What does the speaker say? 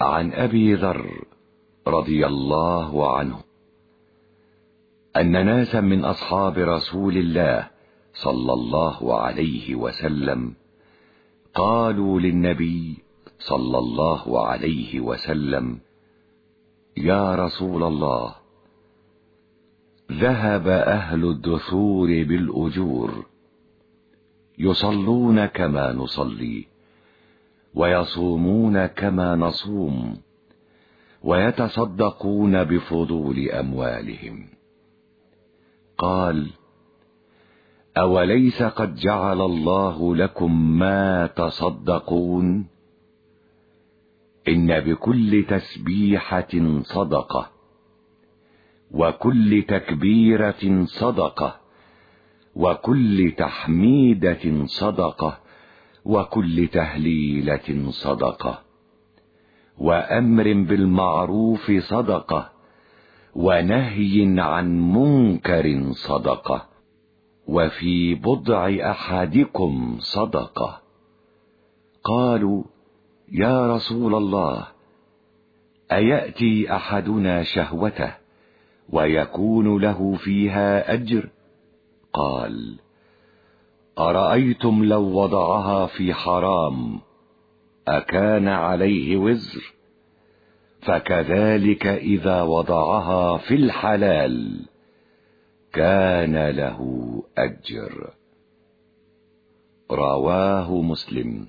عن أبي ذر رضي الله عنه أن ناسا من أصحاب رسول الله صلى الله عليه وسلم قالوا للنبي صلى الله عليه وسلم يا رسول الله ذهب أهل الدثور بالأجور يصلون كما نصلي. ويصومون كما نصوم ويتصدقون بفضول أموالهم. قال أوليس قد جعل الله لكم ما تصدقون؟ إن بكل تسبيحة صدقة وكل تكبيرة صدقة وكل تحميدة صدقة وكل تهليلة صدقة وأمر بالمعروف صدقة ونهي عن منكر صدقة وفي بضع أحدكم صدقة. قالوا يا رسول الله أيأتي أحدنا شهوته ويكون له فيها أجر؟ قال أرأيتم لو وضعها في حرام أكان عليه وزر؟ فكذلك إذا وضعها في الحلال كان له أجر. رواه مسلم.